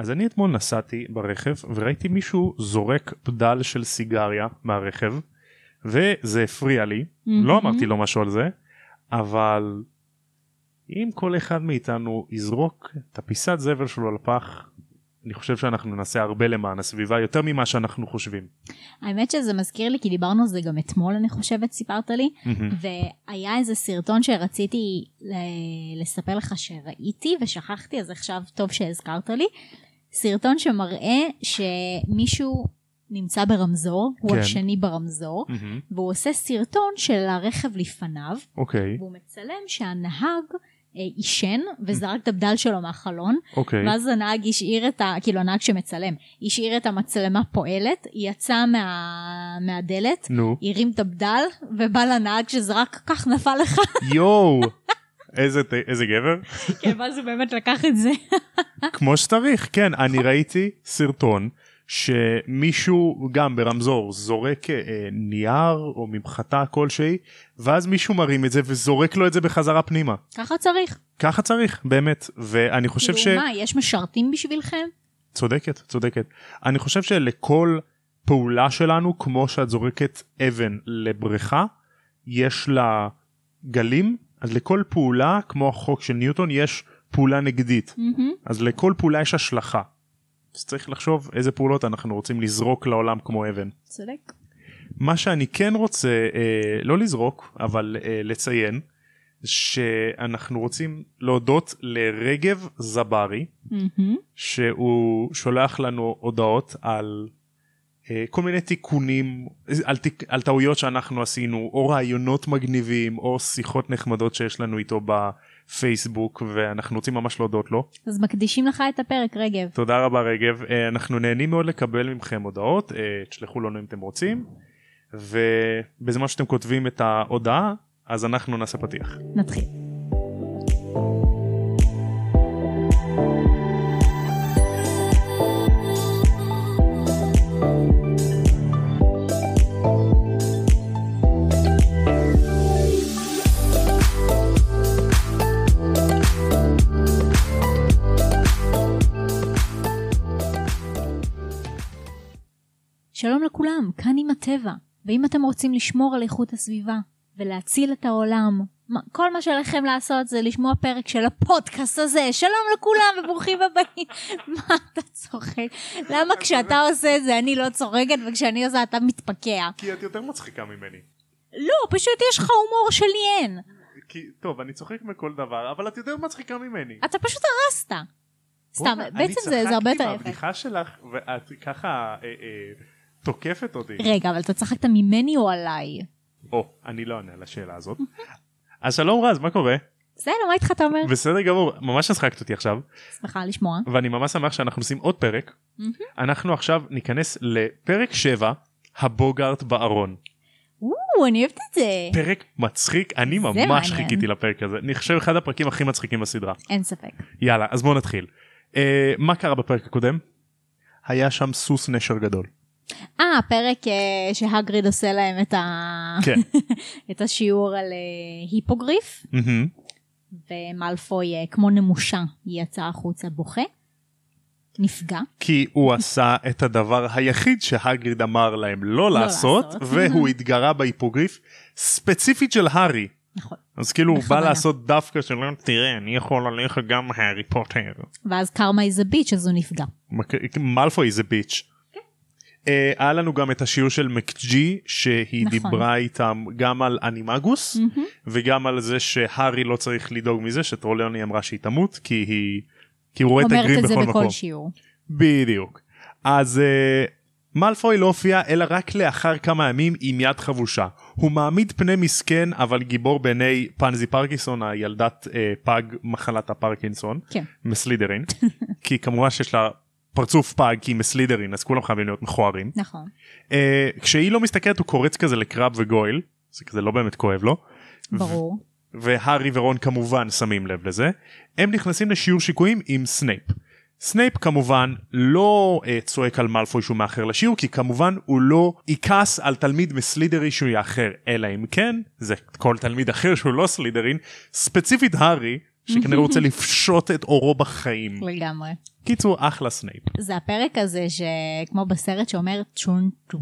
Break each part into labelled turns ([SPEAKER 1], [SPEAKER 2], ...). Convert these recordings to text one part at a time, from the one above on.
[SPEAKER 1] אז אני אתמול נסעתי ברכב וראיתי מישהו זורק בדל של סיגריה מהרכב וזה הפריע לי
[SPEAKER 2] מהמם.
[SPEAKER 1] לא אמרתי לו משהו על זה אבל אם כל אחד מאיתנו יזרוק את הפיסת זבל שלו לפח אני חושב שאנחנו נעשה הרבה למען הסביבה יותר ממה שאנחנו חושבים.
[SPEAKER 2] האמת שזה מזכיר לי, כי דיברנו על זה גם אתמול, אני חושבת, סיפרת לי,
[SPEAKER 1] מהמם.
[SPEAKER 2] והיה איזה סרטון שרציתי ל- לספר לך שראיתי ושכחתי, אז עכשיו טוב שהזכרת לי. סרטון שמראה שמישהו נמצא ברמזור, הוא
[SPEAKER 1] כן.
[SPEAKER 2] השני ברמזור,
[SPEAKER 1] מהמם.
[SPEAKER 2] והוא עושה סרטון של הרכב לפניו,
[SPEAKER 1] אוקיי
[SPEAKER 2] והוא מצלם שהנהג אה, עישן וזרק את הבדל שלו מהחלון,
[SPEAKER 1] אוקיי
[SPEAKER 2] ואז הנהג השאיר את ה... כאילו הנהג שמצלם, השאיר את המצלמה פועלת, יצא מה... מהדלת,
[SPEAKER 1] נו
[SPEAKER 2] הרים את הבדל, ובא לנהג שזרק, כך נפל לך.
[SPEAKER 1] יואו איזה גבר
[SPEAKER 2] כן, ואז הוא באמת לקח את זה.
[SPEAKER 1] כמו שצריך כן אני ראיתי סרטון שמישהו גם ברמזור זורק אה, נייר או ממחטה כלשהי ואז מישהו מרים את זה וזורק לו את זה בחזרה פנימה
[SPEAKER 2] ככה צריך.
[SPEAKER 1] ככה צריך באמת ואני חושב ש...
[SPEAKER 2] כאילו מה, יש משרתים בשבילכם?
[SPEAKER 1] צודקת צודקת אני חושב שלכל פעולה שלנו כמו שאת זורקת אבן לבריכה יש לה גלים אז לכל פעולה כמו החוק של ניוטון יש פעולה נגדית
[SPEAKER 2] מהמם.
[SPEAKER 1] אז לכל פעולה יש השלכה. אז צריך לחשוב איזה פעולות אנחנו רוצים לזרוק לעולם כמו אבן.
[SPEAKER 2] צודק.
[SPEAKER 1] מה שאני כן רוצה אה, לא לזרוק אבל אה, לציין שאנחנו רוצים להודות לרגב זברי
[SPEAKER 2] מהמם.
[SPEAKER 1] שהוא שולח לנו הודעות על כל מיני תיקונים על, תיק, על טעויות שאנחנו עשינו או רעיונות מגניבים או שיחות נחמדות שיש לנו איתו בפייסבוק ואנחנו רוצים ממש להודות לו.
[SPEAKER 2] אז מקדישים לך את הפרק, רגב.
[SPEAKER 1] תודה רבה רגב אה, אנחנו נהנים מאוד לקבל מכם הודעות אה, תשלחו לנו אם אתם רוצים ובזמן שאתם כותבים את ההודעה אז אנחנו נעשה פתיח.
[SPEAKER 2] נתחיל. הטבע, ואם אתם רוצים לשמור על איכות הסביבה ולהציל את העולם, כל מה שעליכם לעשות זה לשמוע פרק של הפודקאסט הזה. שלום לכולם וברוכים הבאים. מה אתה צוחק? למה כשאתה עושה את זה אני לא צוחקת וכשאני עושה אתה מתפקע?
[SPEAKER 1] כי את יותר מצחיקה ממני.
[SPEAKER 2] לא, פשוט יש לך הומור שלי אין.
[SPEAKER 1] כי טוב אני צוחק מכל דבר אבל את יותר מצחיקה ממני.
[SPEAKER 2] אתה פשוט הרסת. סתם,
[SPEAKER 1] אני
[SPEAKER 2] בעצם זה הרבה יותר
[SPEAKER 1] צחקתי
[SPEAKER 2] יפה.
[SPEAKER 1] מהבדיחה שלך ואת ככה אה, אה, תוקפת אותי.
[SPEAKER 2] רגע, אבל אתה צחקת ממני או עליי?
[SPEAKER 1] או אני לא אענה על השאלה הזאת. אז שלום רז מה קורה?
[SPEAKER 2] בסדר, מה איתך אתה אומר?
[SPEAKER 1] בסדר גמור ממש הצחקת אותי עכשיו
[SPEAKER 2] שמחה לשמוע.
[SPEAKER 1] ואני ממש שמח שאנחנו עושים עוד פרק. אנחנו עכשיו ניכנס לפרק 7 הבוגארט בארון.
[SPEAKER 2] או, אני אוהבת את זה.
[SPEAKER 1] פרק מצחיק אני ממש. חיכיתי לפרק הזה אני חושב אחד הפרקים הכי מצחיקים בסדרה.
[SPEAKER 2] אין ספק.
[SPEAKER 1] יאללה אז בואו נתחיל. אה, מה קרה בפרק הקודם? היה שם סוס נשר גדול.
[SPEAKER 2] אה, הפרק אה, שהגריד עושה להם את, ה...
[SPEAKER 1] כן.
[SPEAKER 2] את השיעור על אה, היפוגריף. ומלפוי אה, כמו נמושה יצא החוצה בוכה, נפגע.
[SPEAKER 1] כי הוא עשה את הדבר היחיד שהגריד אמר להם לא לעשות
[SPEAKER 2] לעשות.
[SPEAKER 1] והוא התגרה בהיפוגריף ספציפית של הארי.
[SPEAKER 2] נכון.
[SPEAKER 1] אז כאילו הוא בא
[SPEAKER 2] בכוונה.
[SPEAKER 1] לעשות דווקא שלא תראה אני יכול עליך גם הארי פוטר.
[SPEAKER 2] ואז קרמה איזה ביץ' אז הוא נפגע.
[SPEAKER 1] מק- מאלפוי זה ביץ'. אה, היה לנו גם את השיעור של מקג'י שהיא
[SPEAKER 2] נכון.
[SPEAKER 1] דיברה איתם גם על אנימגוס
[SPEAKER 2] מהמם.
[SPEAKER 1] וגם על זה שהארי לא צריך לדאוג מזה שטרוליוני אמרה שהיא תמות כי היא כי הוא רואה את
[SPEAKER 2] אומרת
[SPEAKER 1] הגרים
[SPEAKER 2] את זה
[SPEAKER 1] בכל
[SPEAKER 2] בכל
[SPEAKER 1] מקום.
[SPEAKER 2] שיעור.
[SPEAKER 1] בדיוק. אז uh, מאלפוי לא הופיע אלא רק לאחר כמה ימים עם יד חבושה. הוא מעמיד פני מסכן אבל גיבור בעיני פנזי פרקינסון הילדת אה, פג מחלת הפרקינסון
[SPEAKER 2] כן.
[SPEAKER 1] מסלידרין כי כמובן שיש לה פרצוף פג כי היא מסלידרין אז כולם חייבים להיות מכוערים.
[SPEAKER 2] נכון.
[SPEAKER 1] אה, כשהיא לא מסתכלת הוא קורץ כזה לקראב וגויל זה כזה לא באמת כואב לו.
[SPEAKER 2] ברור.
[SPEAKER 1] והארי ורון כמובן שמים לב לזה. הם נכנסים לשיעור שיקויים עם סנייפ. סנייפ כמובן לא אה, צועק על מאלפוי שהוא מאחר לשיעור כי כמובן הוא לא יכעס על תלמיד מסלידרין שהוא יאחר אלא אם כן זה כל תלמיד אחר שהוא לא סלידרין ספציפית הארי שכנראה רוצה לפשוט את עורו בחיים.
[SPEAKER 2] לגמרי.
[SPEAKER 1] קיצור אחלה סנייפ.
[SPEAKER 2] זה הפרק הזה שכמו בסרט שאומר turn to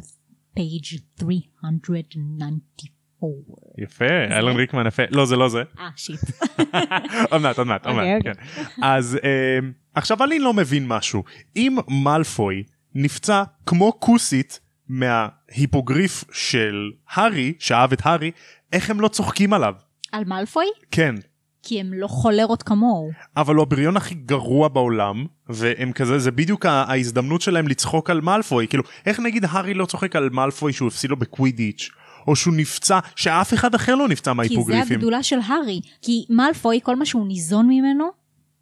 [SPEAKER 2] page 394.
[SPEAKER 1] יפה אלן ריקמן יפה לא זה לא זה
[SPEAKER 2] אה shit.
[SPEAKER 1] עוד מעט עוד מעט עוד
[SPEAKER 2] אוקיי,
[SPEAKER 1] מעט כן. אז אה, עכשיו אני לא מבין משהו אם מאלפוי נפצע כמו כוסית מההיפוגריף של הארי שאהב את הארי איך הם לא צוחקים עליו
[SPEAKER 2] על מאלפוי?
[SPEAKER 1] כן
[SPEAKER 2] כי הם לא חולרות כמוהו.
[SPEAKER 1] אבל הוא הבריון הכי גרוע בעולם והם כזה זה בדיוק ההזדמנות שלהם לצחוק על מאלפוי כאילו איך נגיד הארי לא צוחק על מאלפוי שהוא הפסיד לו בקווידיץ' או שהוא נפצע שאף אחד אחר לא נפצע
[SPEAKER 2] כי זה
[SPEAKER 1] מההיפוגריפים.
[SPEAKER 2] הגדולה של הארי. כי מאלפוי כל מה שהוא ניזון ממנו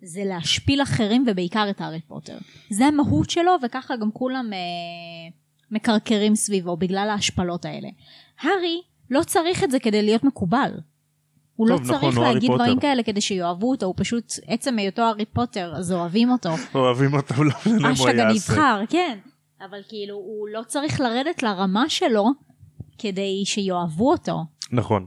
[SPEAKER 2] זה להשפיל אחרים ובעיקר את הארי פוטר. זה המהות שלו וככה גם כולם אה, מקרקרים סביבו בגלל ההשפלות האלה. הארי לא צריך את זה כדי להיות מקובל. הוא
[SPEAKER 1] טוב,
[SPEAKER 2] לא
[SPEAKER 1] נכון,
[SPEAKER 2] צריך
[SPEAKER 1] הארי
[SPEAKER 2] להגיד. דברים כאלה כדי שיאהבו אותו, הוא פשוט, עצם היותו הארי פוטר, אז אוהבים אותו.
[SPEAKER 1] אוהבים אותו לא משנה מה הוא יעשה.
[SPEAKER 2] הנבחר, כן. אבל כאילו, הוא לא צריך לרדת לרמה שלו כדי שיאהבו אותו.
[SPEAKER 1] נכון.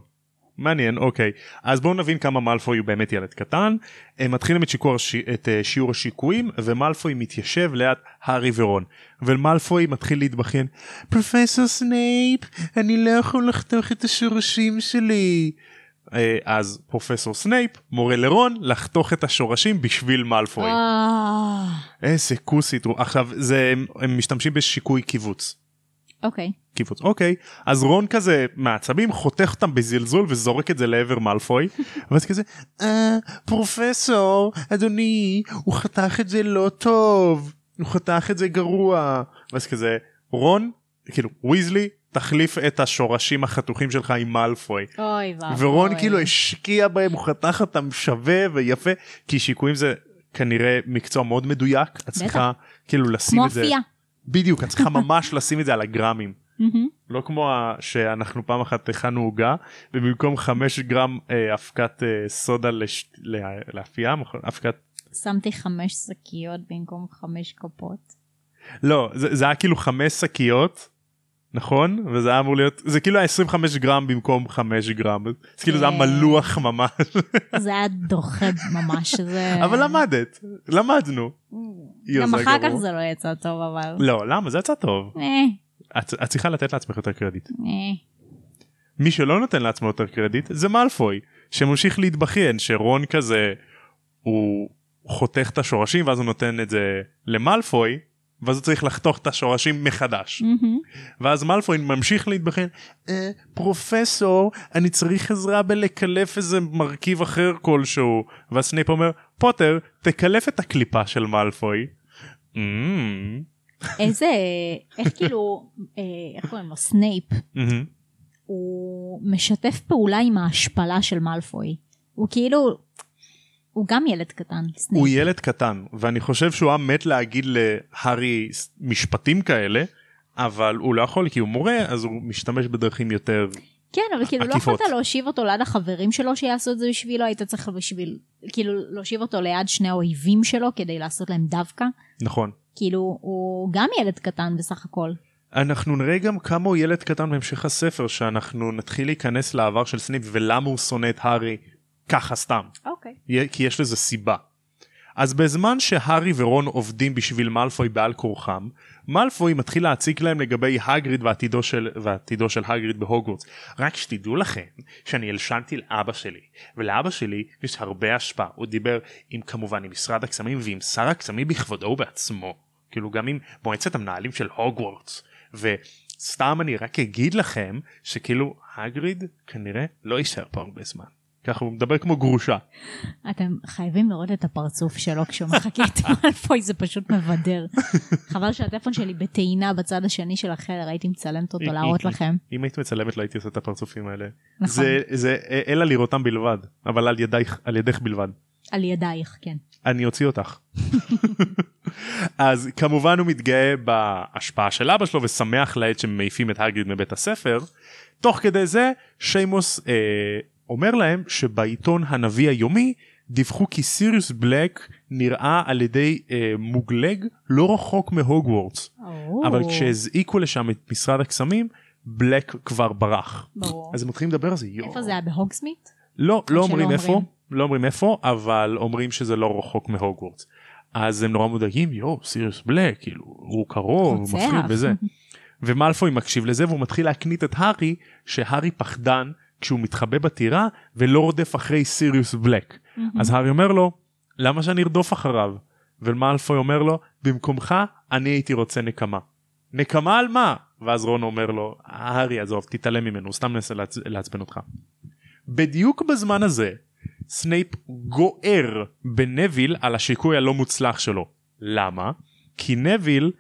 [SPEAKER 1] מעניין אוקיי אז בואו נבין כמה מאלפוי הוא באמת ילד קטן הם מתחילים את, שיקור. את אה, שיעור השיקויים ומאלפוי מתיישב ליד הארי ורון ומאלפוי מתחיל להתבכיין פרופסור סנייפ אני לא יכול לחתוך את השורשים שלי. אה, אז פרופסור סנייפ מורה לרון לחתוך את השורשים בשביל מאלפוי.
[SPEAKER 2] אה,
[SPEAKER 1] איזה כוסית הוא עכשיו זה הם, הם משתמשים בשיקוי קיבוץ.
[SPEAKER 2] אוקיי.
[SPEAKER 1] קיבוץ אוקיי אז רון כזה מעצבים חותך אותם בזלזול וזורק את זה לעבר מאלפוי ואז כזה אה, פרופסור אדוני הוא חתך את זה לא טוב הוא חתך את זה גרוע ואז כזה רון כאילו ויזלי תחליף את השורשים החתוכים שלך עם מאלפוי
[SPEAKER 2] אוי ואבוי.
[SPEAKER 1] ורון כאילו השקיע בהם הוא חתך אותם שווה ויפה כי שיקויים זה כנראה מקצוע מאוד מדויק את צריכה כאילו לשים
[SPEAKER 2] כמו
[SPEAKER 1] את זה
[SPEAKER 2] אפייה.
[SPEAKER 1] בדיוק את צריכה ממש לשים את זה על הגרמים. לא כמו שאנחנו פעם אחת הכנו עוגה ובמקום 5 גרם אה, אבקת אה, סודה לש... לה- לאפייה? אבקת
[SPEAKER 2] שמתי חמש שקיות במקום חמש כפות.
[SPEAKER 1] לא זה, זה היה כאילו 5 שקיות נכון וזה היה אמור להיות זה כאילו היה 25 גרם במקום 5 גרם אז כאילו זה היה
[SPEAKER 2] כן.
[SPEAKER 1] מלוח ממש
[SPEAKER 2] זה היה דוחה ממש. זה...
[SPEAKER 1] אבל למדת למדנו. יו,
[SPEAKER 2] גם
[SPEAKER 1] זה
[SPEAKER 2] אחר. כך זה לא יצא טוב אבל.
[SPEAKER 1] לא למה זה יצא טוב
[SPEAKER 2] אה,
[SPEAKER 1] את, את צריכה לתת לעצמך יותר קרדיט.
[SPEAKER 2] אה.
[SPEAKER 1] מי שלא נותן לעצמו יותר קרדיט זה מאלפוי שממשיך להתבכיין שרון כזה הוא חותך את השורשים ואז הוא נותן את זה למאלפוי ואז הוא צריך לחתוך את השורשים מחדש
[SPEAKER 2] מהמם.
[SPEAKER 1] ואז מאלפוי ממשיך להתבכיין "אה, פרופסור אני צריך עזרה בלקלף איזה מרכיב אחר כלשהו ואז סנייפ אומר פוטר תקלף את הקליפה של מאלפוי. "מממ,
[SPEAKER 2] איזה, איך כאילו, אה, איך קוראים לו? סנייפ. הוא משתף פעולה עם ההשפלה של מאלפוי. הוא כאילו, הוא גם ילד קטן, סנייפ.
[SPEAKER 1] הוא ילד קטן ואני חושב שהוא היה מת להגיד להארי משפטים כאלה אבל הוא לא יכול כי הוא מורה אז הוא משתמש בדרכים יותר
[SPEAKER 2] כן, אבל כאילו לא
[SPEAKER 1] עקיפות.
[SPEAKER 2] יכולת להושיב אותו ליד החברים שלו שיעשו את זה בשבילו, היית צריך בשביל, כאילו להושיב אותו ליד שני האויבים שלו כדי לעשות להם דווקא.
[SPEAKER 1] נכון.
[SPEAKER 2] כאילו, הוא גם ילד קטן בסך הכל.
[SPEAKER 1] אנחנו נראה גם כמה הוא ילד קטן בהמשך הספר שאנחנו נתחיל להיכנס לעבר של סניפ ולמה הוא שונא את הארי ככה סתם
[SPEAKER 2] אוקיי.
[SPEAKER 1] יה- כי יש לזה סיבה. אז בזמן שהארי ורון עובדים בשביל מאלפוי בעל כורחם, מאלפוי מתחיל להציג להם לגבי הגריד ועתידו של, ועתידו של הגריד בהוגוורטס. רק שתדעו לכם שאני הלשנתי לאבא שלי, ולאבא שלי יש הרבה השפעה. הוא דיבר עם כמובן עם משרד הקסמים ועם שר הקסמים בכבודו ובעצמו. כאילו גם עם מועצת המנהלים של הוגוורטס. וסתם אני רק אגיד לכם שכאילו הגריד כנראה לא יישאר פה הרבה זמן. ככה הוא מדבר כמו גרושה.
[SPEAKER 2] אתם חייבים לראות את הפרצוף שלו כשהוא מחכה את מאלפוי, זה פשוט מבדר. חבל שהטלפון שלי בטעינה בצד השני של החדר, הייתי מצלמת אותו להראות לכם.
[SPEAKER 1] אם היית מצלמת לא הייתי עושה את הפרצופים האלה.
[SPEAKER 2] נכון.
[SPEAKER 1] זה זה אלא לראותם בלבד אבל על ידייך על ידך בלבד.
[SPEAKER 2] על ידייך, כן.
[SPEAKER 1] אני אוציא אותך. אז כמובן הוא מתגאה בהשפעה של אבא שלו ושמח לעת שמעיפים את הגריד מבית הספר. תוך כדי זה שיימוס אה, אומר להם שבעיתון הנביא היומי דיווחו כי סיריוס בלק נראה על ידי אה, מוגלג לא רחוק מהוגוורטס אבל כשהזעיקו לשם את משרד הקסמים בלק כבר ברח.
[SPEAKER 2] ברור.
[SPEAKER 1] אז הם מתחילים לדבר על זה יואו.
[SPEAKER 2] איפה זה היה? בהוגסמית?
[SPEAKER 1] לא לא אומרים
[SPEAKER 2] אומרים.
[SPEAKER 1] איפה לא אומרים איפה אבל אומרים שזה לא רחוק מהוגוורטס. אז הם נורא מודאגים יואו סיריוס בלק כאילו הוא קרוב הוא. מפחיד וזה. ומאלפוי מקשיב לזה והוא מתחיל להקנית את הארי שהארי פחדן כשהוא מתחבא בטירה ולא רודף אחרי סיריוס בלק. אז הארי אומר לו למה שאני ארדוף אחריו? ומאלפוי אומר לו במקומך אני הייתי רוצה נקמה. נקמה על מה? ואז רון אומר לו הארי עזוב תתעלם ממנו הוא סתם מנסה לעצ... לעצבן אותך. בדיוק בזמן הזה סנייפ גוער בנביל על השיקוי הלא מוצלח שלו. למה? כי נביל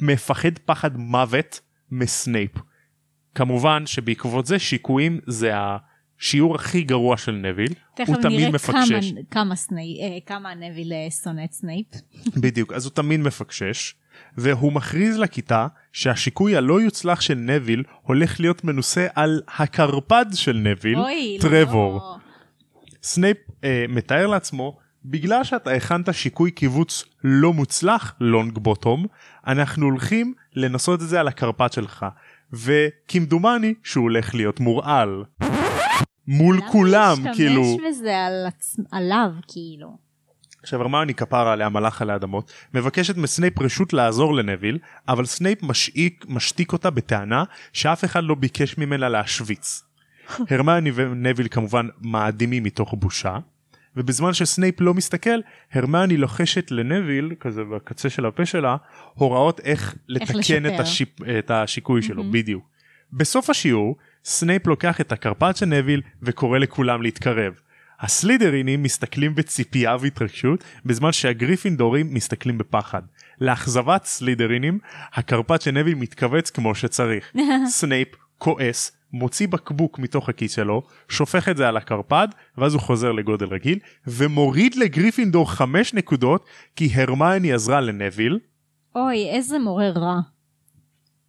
[SPEAKER 1] מפחד פחד מוות מסנייפ. כמובן שבעקבות זה שיקויים זה השיעור הכי גרוע של נביל.
[SPEAKER 2] תכף
[SPEAKER 1] הוא תמיד
[SPEAKER 2] נראה
[SPEAKER 1] מפקשש.
[SPEAKER 2] כמה, כמה, סני, אה, כמה נביל אה, שונא את סנייפ.
[SPEAKER 1] בדיוק אז הוא תמיד מפקשש והוא מכריז לכיתה שהשיקוי הלא יוצלח של נביל הולך להיות מנוסה על הקרפד של נביל
[SPEAKER 2] אוי,
[SPEAKER 1] טרבור.
[SPEAKER 2] לא.
[SPEAKER 1] סנייפ אה, מתאר לעצמו בגלל שאתה הכנת שיקוי קיבוץ לא מוצלח לונגבוטום אנחנו הולכים לנסות את זה על הקרפד שלך וכמדומני שהוא הולך להיות מורעל. מול כולם כאילו
[SPEAKER 2] למה להשתמש בזה על עצ... עליו כאילו?
[SPEAKER 1] עכשיו הרמני כפרה עליה מלאך עלי אדמות מבקשת מסנייפ רשות לעזור לנביל אבל סנייפ משעיק, משתיק אותה בטענה שאף אחד לא ביקש ממנה להשוויץ. הרמני ונביל כמובן מאדימים מתוך בושה ובזמן שסנייפ לא מסתכל הרמני לוחשת לנביל כזה בקצה של הפה שלה הוראות איך לתקן
[SPEAKER 2] לשפר.
[SPEAKER 1] את, השיפ, את השיקוי שלו בדיוק. בסוף השיעור סנייפ לוקח את הקרפד של נביל וקורא לכולם להתקרב. הסלידרינים מסתכלים בציפייה והתרגשות בזמן שהגריפינדורים מסתכלים בפחד. לאכזבת סלידרינים הקרפד של נביל מתכווץ כמו שצריך. סנייפ כועס מוציא בקבוק מתוך הכיס שלו שופך את זה על הקרפד ואז הוא חוזר לגודל רגיל ומוריד לגריפינדור חמש נקודות כי הרמייני עזרה לנביל
[SPEAKER 2] אוי, איזה מורה רע.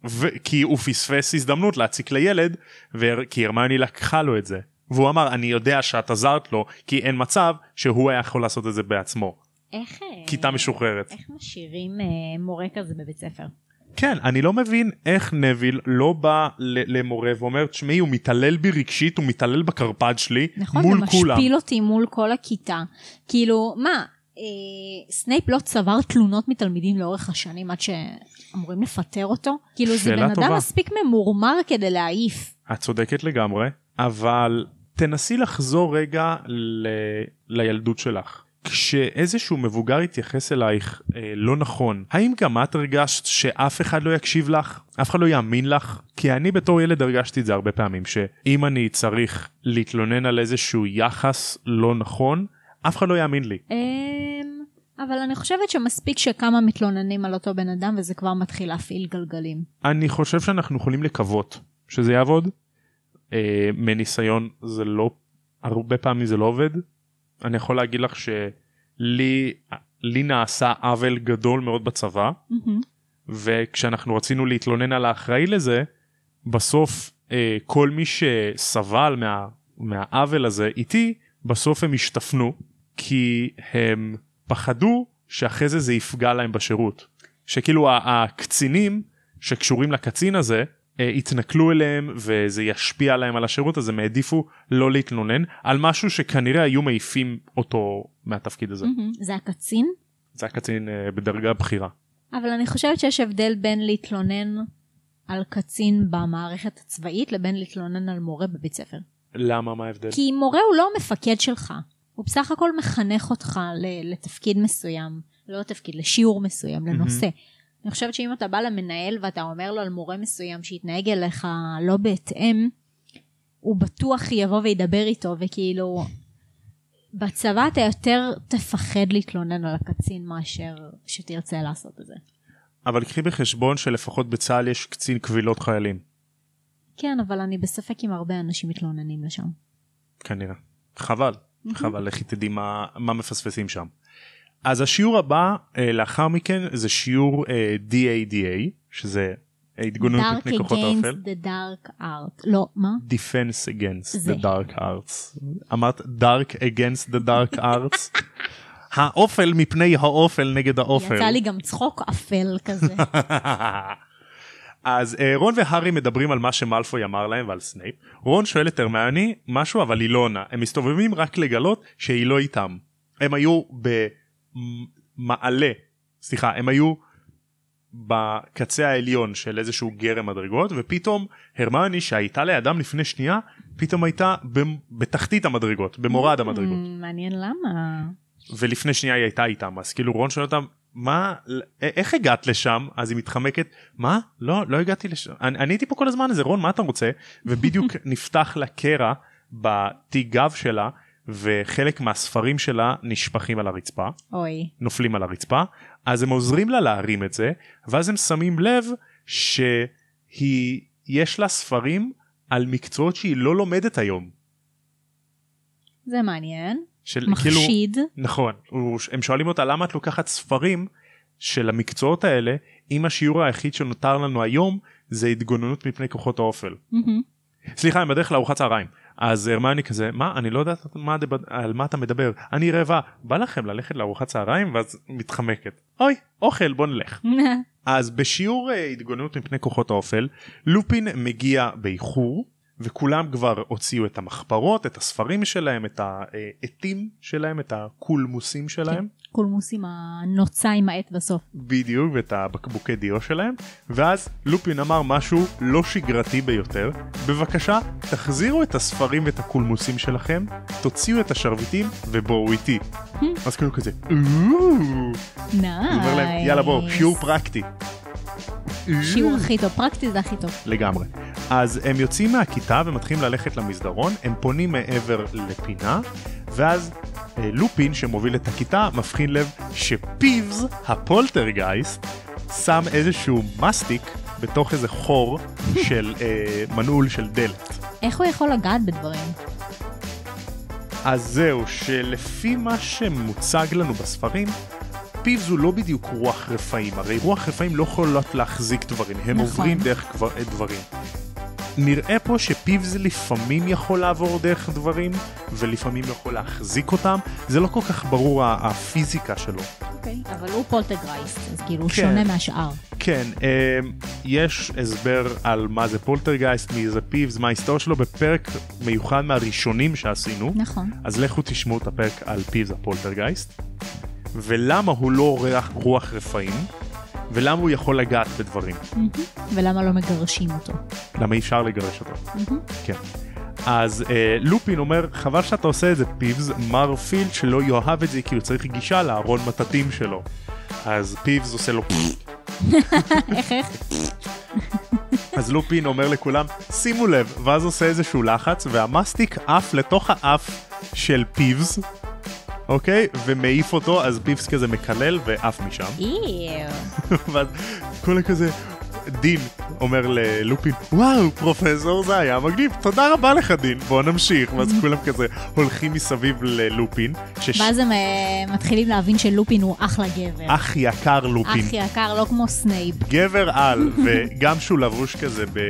[SPEAKER 1] ו- כי הוא פספס הזדמנות להציק לילד ו- כי הרמייני לקחה לו את זה והוא אמר אני יודע שאת עזרת לו כי אין מצב שהוא היה יכול לעשות את זה בעצמו.
[SPEAKER 2] איך... אה,
[SPEAKER 1] כיתה משוחררת.
[SPEAKER 2] איך משאירים אה, מורה כזה בבית ספר?
[SPEAKER 1] כן אני לא מבין איך נביל לא בא למורה ואומר תשמעי הוא מתעלל בי רגשית הוא מתעלל בקרפד שלי
[SPEAKER 2] נכון,
[SPEAKER 1] מול
[SPEAKER 2] זה
[SPEAKER 1] כולם.
[SPEAKER 2] משפיל אותי מול כל הכיתה. כאילו, מה, אה, סנייפ לא צבר תלונות מתלמידים לאורך השנים עד שאמורים לפטר אותו? כאילו, זה בן אדם
[SPEAKER 1] טובה.
[SPEAKER 2] מספיק ממורמר כדי להעיף.
[SPEAKER 1] את צודקת לגמרי אבל תנסי לחזור רגע ל... לילדות שלך. כשאיזשהו מבוגר יתייחס אלייך אה, לא נכון האם גם את הרגשת שאף אחד לא יקשיב לך אף אחד לא יאמין לך כי אני בתור ילד הרגשתי את זה הרבה פעמים שאם אני צריך להתלונן על איזשהו יחס לא נכון אף אחד לא יאמין לי
[SPEAKER 2] אמ, אבל אני חושבת שמספיק שכמה מתלוננים על אותו בן אדם וזה כבר מתחיל להפעיל גלגלים.
[SPEAKER 1] אני חושב שאנחנו יכולים לקוות שזה יעבוד. אה, מניסיון זה לא הרבה פעמים זה לא עובד. אני יכול להגיד לך שלי לי נעשה עוול גדול מאוד בצבא
[SPEAKER 2] מהמם.
[SPEAKER 1] וכשאנחנו רצינו להתלונן על האחראי לזה בסוף אה, כל מי שסבל מה, מהעוול הזה איתי בסוף הם השתפנו כי הם פחדו שאחרי זה זה יפגע להם בשירות. שכאילו הקצינים שקשורים לקצין הזה יתנכלו אליהם וזה ישפיע עליהם על השירות אז הם העדיפו לא להתלונן על משהו שכנראה היו מעיפים אותו מהתפקיד הזה.
[SPEAKER 2] זה הקצין?
[SPEAKER 1] זה הקצין אה, בדרגה בכירה.
[SPEAKER 2] אבל אני חושבת שיש הבדל בין להתלונן על קצין במערכת הצבאית לבין להתלונן על מורה בבית ספר.
[SPEAKER 1] למה מה ההבדל?
[SPEAKER 2] כי מורה הוא לא המפקד שלך, הוא בסך הכל מחנך אותך לתפקיד מסוים, לא לתפקיד, לשיעור מסוים, לנושא. אני חושבת שאם אתה בא למנהל ואתה אומר לו על מורה מסוים שיתנהג אליך לא בהתאם, הוא בטוח יבוא וידבר איתו, וכאילו, בצבא אתה יותר תפחד להתלונן על הקצין מאשר שתרצה לעשות את זה.
[SPEAKER 1] אבל קחי בחשבון שלפחות בצה"ל יש קצין קבילות חיילים
[SPEAKER 2] כן, אבל אני בספק אם הרבה אנשים מתלוננים לשם.
[SPEAKER 1] כנראה. חבל. חבל לכי תדעי מה, מה מפספסים שם. אז השיעור הבא אה, לאחר מכן זה שיעור אה, DADA שזה התגוננות
[SPEAKER 2] Dark
[SPEAKER 1] מפני כוחות
[SPEAKER 2] against
[SPEAKER 1] האופל.
[SPEAKER 2] the dark art. לא, מה?
[SPEAKER 1] Defense against
[SPEAKER 2] זה.
[SPEAKER 1] the dark arts. אמרת dark against the dark arts. האופל מפני האופל נגד האופל.
[SPEAKER 2] יצא לי גם צחוק אפל כזה.
[SPEAKER 1] אז אה, רון והארי מדברים על מה שמלפוי אמר להם ועל סנייפ. רון שואל את הרמני משהו אבל היא לא עונה. הם מסתובבים רק לגלות שהיא לא איתם. הם היו במעלה, סליחה, הם היו בקצה העליון של איזשהו גרם מדרגות ופתאום הרמני שהייתה לידם לפני שנייה פתאום הייתה בתחתית המדרגות במורד המדרגות.
[SPEAKER 2] Mm, מעניין למה.
[SPEAKER 1] ולפני שנייה היא הייתה איתם אז כאילו רון שואל אותם מה איך הגעת לשם אז היא מתחמקת מה לא לא הגעתי לשם אני, אני הייתי פה כל הזמן הזה רון מה אתה רוצה ובדיוק נפתח לה קרע בתיק גב שלה וחלק מהספרים שלה נשפכים על הרצפה
[SPEAKER 2] אוי
[SPEAKER 1] נופלים על הרצפה אז הם עוזרים לה להרים את זה ואז הם שמים לב שהיא יש לה ספרים על מקצועות שהיא לא לומדת היום.
[SPEAKER 2] זה מעניין.
[SPEAKER 1] של
[SPEAKER 2] מחשיד.
[SPEAKER 1] כאילו, נכון הם שואלים אותה למה את לוקחת ספרים של המקצועות האלה אם השיעור היחיד שנותר לנו היום זה התגוננות מפני כוחות האופל.
[SPEAKER 2] Mm-hmm.
[SPEAKER 1] סליחה אני בדרך לארוחת צהריים אז הרמני כזה מה אני לא יודעת מה, על מה אתה מדבר? אני רעבה. בא לכם ללכת לארוחת צהריים? ואז מתחמקת. אוי אוכל בוא נלך. אז בשיעור אה, התגוננות מפני כוחות האופל לופין מגיע באיחור וכולם כבר הוציאו את המחברות את הספרים שלהם את העטים שלהם את הקולמוסים שלהם. כן,
[SPEAKER 2] קולמוסים הנוצה עם העט בסוף.
[SPEAKER 1] בדיוק ואת הבקבוקי דיו שלהם ואז לופין אמר משהו לא שגרתי ביותר בבקשה תחזירו את הספרים ואת הקולמוסים שלכם תוציאו את השרביטים ובואו איתי. אז כאילו כזה
[SPEAKER 2] nice.
[SPEAKER 1] יאללה בואו שיעור פרקטי.
[SPEAKER 2] שיעור הכי טוב פרקטי זה הכי טוב.
[SPEAKER 1] לגמרי. אז הם יוצאים מהכיתה ומתחילים ללכת למסדרון, הם פונים מעבר לפינה, ואז לופין שמוביל את הכיתה מבחין לב שפיבס הפולטרגייסט שם איזשהו מסטיק בתוך איזה חור של אה, מנעול של דלת.
[SPEAKER 2] איך הוא יכול לגעת בדברים?
[SPEAKER 1] אז זהו, שלפי מה שמוצג לנו בספרים, פיבס הוא לא בדיוק רוח רפאים, הרי רוח רפאים לא יכולות להחזיק דברים, הם נכון. עוברים דרך דברים. נראה פה שפיבס לפעמים יכול לעבור דרך דברים ולפעמים יכול להחזיק אותם זה לא כל כך ברור הפיזיקה שלו.
[SPEAKER 2] אוקיי, okay, אבל הוא פולטרגייסט אז כאילו הוא כן, שונה מהשאר.
[SPEAKER 1] כן, אה, יש הסבר על מה זה פולטרגייסט, מי זה פיבס, מה ההיסטוריה שלו בפרק מיוחד מהראשונים שעשינו.
[SPEAKER 2] נכון.
[SPEAKER 1] אז לכו תשמעו את הפרק על פיבס הפולטרגייסט. ולמה הוא לא רוח רפאים. ולמה הוא יכול לגעת בדברים.
[SPEAKER 2] ולמה לא מגרשים אותו.
[SPEAKER 1] למה אי אפשר לגרש אותו. כן. אז אה, לופין אומר חבל שאתה עושה את זה פיבס מר פילד שלא יאהב את זה כי הוא צריך גישה לארון מטאטים שלו. אז פיבס עושה לו
[SPEAKER 2] איך איך?
[SPEAKER 1] אז לופין אומר לכולם שימו לב ואז עושה איזשהו לחץ והמסטיק עף לתוך האף של פיבס אוקיי? ומעיף אותו, אז פיפס כזה מקלל ועף משם. ואז כולה כזה, דין אומר ללופין, וואו, פרופסור, זה היה מגניב, תודה רבה לך דין, בוא נמשיך. ואז כולם כזה הולכים מסביב ללופין.
[SPEAKER 2] שש... ואז הם uh, מתחילים להבין שלופין הוא אחלה גבר.
[SPEAKER 1] אח יקר לופין.
[SPEAKER 2] אח יקר, לא כמו סנייפ.
[SPEAKER 1] גבר על, וגם שהוא לבוש כזה ב...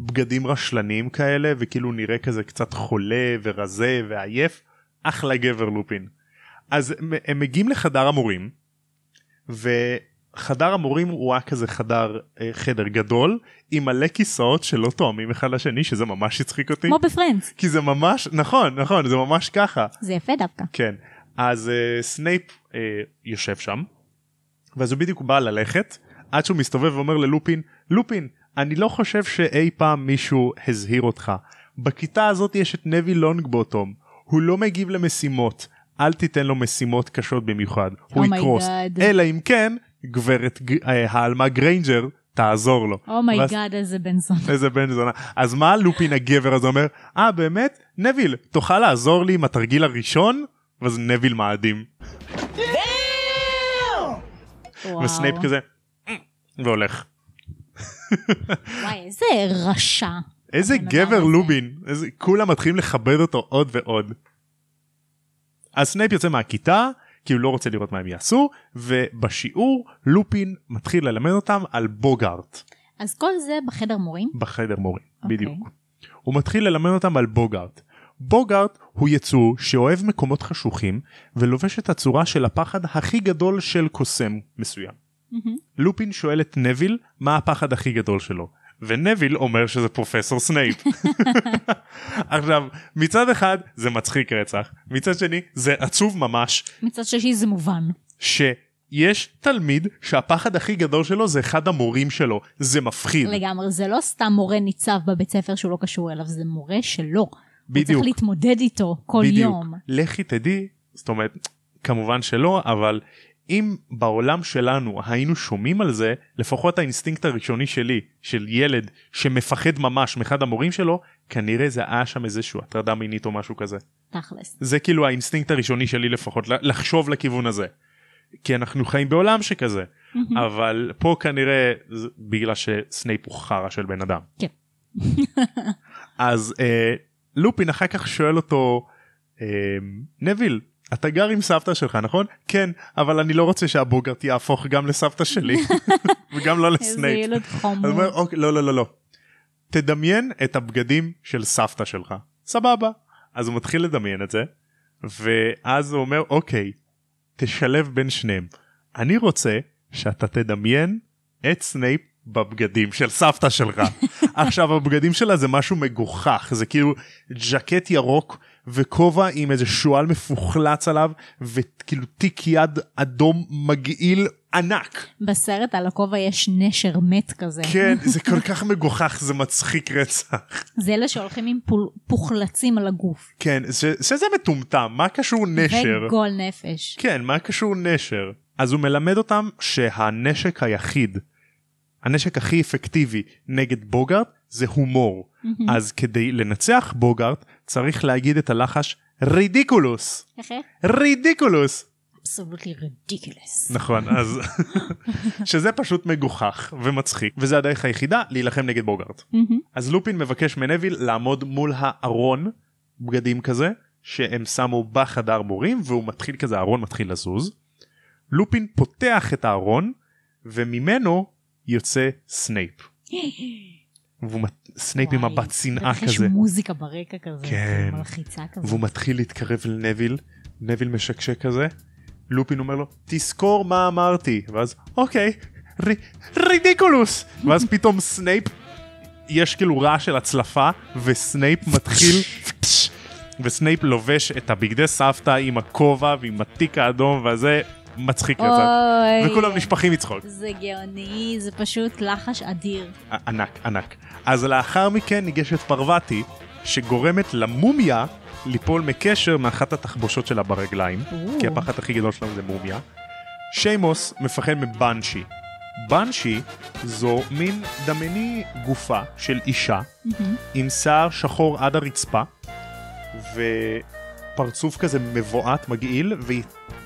[SPEAKER 1] בגדים רשלניים כאלה וכאילו נראה כזה קצת חולה ורזה ועייף אחלה גבר לופין. אז הם מגיעים לחדר המורים וחדר המורים הוא היה כזה חדר אה, חדר גדול עם מלא כיסאות שלא תואמים אחד לשני שזה ממש הצחיק אותי.
[SPEAKER 2] כמו ב Friends.
[SPEAKER 1] כי זה ממש נכון נכון זה ממש ככה.
[SPEAKER 2] זה יפה דווקא.
[SPEAKER 1] כן אז uh, סנייפ uh, יושב שם ואז הוא בדיוק בא ללכת עד שהוא מסתובב ואומר ללופין לופין אני לא חושב שאי פעם מישהו הזהיר אותך בכיתה הזאת יש את נביל לונגבוטום הוא לא מגיב למשימות אל תיתן לו משימות קשות במיוחד, oh הוא יקרוס. אלא אם כן, גברת אה, העלמה גריינג'ר תעזור לו.
[SPEAKER 2] oh my god, oh איזה בן זונה.
[SPEAKER 1] איזה בן זונה. אז מה לופין הגבר הזה אומר? אה, באמת? נביל, תוכל לעזור לי עם התרגיל הראשון? ואז נביל מאדים. וסנייפ כזה, אה", והולך.
[SPEAKER 2] וואי, איזה רשע.
[SPEAKER 1] איזה גבר לופין, איזה, כולם מתחילים לכבד אותו עוד ועוד. אז סנייפ יוצא מהכיתה כי הוא לא רוצה לראות מה הם יעשו ובשיעור לופין מתחיל ללמד אותם על בוגארט.
[SPEAKER 2] אז כל זה בחדר מורים?
[SPEAKER 1] בחדר מורים, okay. אוקיי. בדיוק. הוא מתחיל ללמד אותם על בוגארט. בוגארט הוא יצור שאוהב מקומות חשוכים ולובש את הצורה של הפחד הכי גדול של קוסם מסוים.
[SPEAKER 2] מהמם.
[SPEAKER 1] לופין שואל את נביל מה הפחד הכי גדול שלו ונביל אומר שזה פרופסור סנייפ. עכשיו מצד אחד זה מצחיק רצח מצד שני זה עצוב ממש
[SPEAKER 2] מצד שלישי זה מובן.
[SPEAKER 1] שיש תלמיד שהפחד הכי גדול שלו זה אחד המורים שלו זה מפחיד
[SPEAKER 2] לגמרי, זה לא סתם מורה ניצב בבית ספר שהוא לא קשור אליו, זה מורה שלו. הוא
[SPEAKER 1] בדיוק.
[SPEAKER 2] צריך להתמודד איתו כל
[SPEAKER 1] בדיוק
[SPEAKER 2] יום.
[SPEAKER 1] לכי תדעי זאת אומרת כמובן שלא אבל אם בעולם שלנו היינו שומעים על זה לפחות האינסטינקט הראשוני שלי של ילד שמפחד ממש מאחד המורים שלו כנראה זה היה שם איזשהו הטרדה מינית או משהו כזה
[SPEAKER 2] תכלס.
[SPEAKER 1] זה כאילו האינסטינקט הראשוני שלי לפחות לחשוב לכיוון הזה. כי אנחנו חיים בעולם שכזה אבל פה כנראה בגלל שסנייפ הוא חרא של בן אדם.
[SPEAKER 2] כן.
[SPEAKER 1] אז אה, לופין אחר כך שואל אותו אה, נביל אתה גר עם סבתא שלך נכון? כן אבל אני לא רוצה שהבוגארט יהפוך גם לסבתא שלי וגם לא
[SPEAKER 2] איזה
[SPEAKER 1] לסנייפ. אומר אוקיי לא לא לא לא. תדמיין את הבגדים של סבתא שלך. סבבה. אז הוא מתחיל לדמיין את זה ואז הוא אומר אוקיי תשלב בין שניהם. אני רוצה שאתה תדמיין את סנייפ בבגדים של סבתא שלך. עכשיו הבגדים שלה זה משהו מגוחך זה כאילו ג'קט ירוק וכובע עם איזה שועל מפוחלץ עליו וכאילו תיק יד אדום מגעיל ענק
[SPEAKER 2] בסרט על הכובע יש נשר מת כזה.
[SPEAKER 1] כן זה כל כך מגוחך זה מצחיק רצח
[SPEAKER 2] זה אלה שהולכים עם פול- פוחלצים על הגוף.
[SPEAKER 1] כן זה- שזה מטומטם מה קשור נשר
[SPEAKER 2] וגול נפש.
[SPEAKER 1] כן מה קשור נשר אז הוא מלמד אותם שהנשק היחיד הנשק הכי אפקטיבי נגד בוגארט זה הומור אז כדי לנצח בוגארט צריך להגיד את הלחש רידיקולוס? רידיקולוס
[SPEAKER 2] absolutely ridiculous.
[SPEAKER 1] נכון אז שזה פשוט מגוחך ומצחיק וזה הדרך היחידה להילחם נגד בוגארט אז לופין מבקש מנביל לעמוד מול הארון בגדים כזה שהם שמו בחדר מורים והוא מתחיל כזה הארון מתחיל לזוז. לופין פותח את הארון וממנו יוצא סנייפ. והוא סנייפ עם מבט שנאה
[SPEAKER 2] בטח יש
[SPEAKER 1] כזה
[SPEAKER 2] מוזיקה ברקע כזה.
[SPEAKER 1] כן.
[SPEAKER 2] מלחיצה כזה.
[SPEAKER 1] והוא מתחיל להתקרב לנביל נביל משקשק כזה לופין אומר לו תזכור מה אמרתי ואז אוקיי ר- רידיקולוס ואז פתאום סנייפ יש כאילו רעש של הצלפה וסנייפ מתחיל וסנייפ לובש את הבגדי סבתא עם הכובע ועם התיק האדום וזה מצחיק
[SPEAKER 2] אוי.
[SPEAKER 1] וכולם נשפכים מצחוק
[SPEAKER 2] זה גאוני, זה פשוט לחש אדיר.
[SPEAKER 1] ענק ענק אז לאחר מכן ניגשת פרווטי שגורמת למומיה ליפול מקשר מאחת התחבושות שלה ברגליים. כי הפחד הכי גדול שלנו זה מומיה. שיימוס מפחד מבנשי. בנשי זו מין דמני גופה של אישה
[SPEAKER 2] מהמם.
[SPEAKER 1] עם שיער שחור עד הרצפה ופרצוף כזה מבועת מגעיל והיא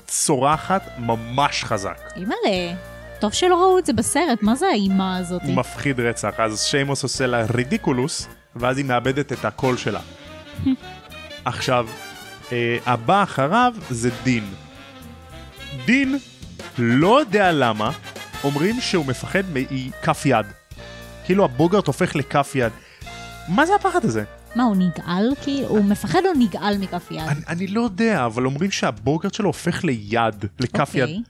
[SPEAKER 1] צורחת ממש חזק.
[SPEAKER 2] אימא'לה, טוב שלא ראו את זה בסרט, מה זה האימה הזאת?
[SPEAKER 1] מפחיד רצח אז שיימוס עושה לה רידיקולוס ואז היא מאבדת את הקול שלה. עכשיו אה, הבא אחריו זה דין. דין לא יודע למה אומרים שהוא מפחד מכף יד. כאילו הבוגרט הופך לכף יד. מה זה הפחד הזה?
[SPEAKER 2] מה, הוא נגעל? כאילו, הוא מפחד או נגעל מכף יד?
[SPEAKER 1] אני, אני לא יודע אבל אומרים שהבוגרט שלו הופך ליד לכף יד.
[SPEAKER 2] אוקיי.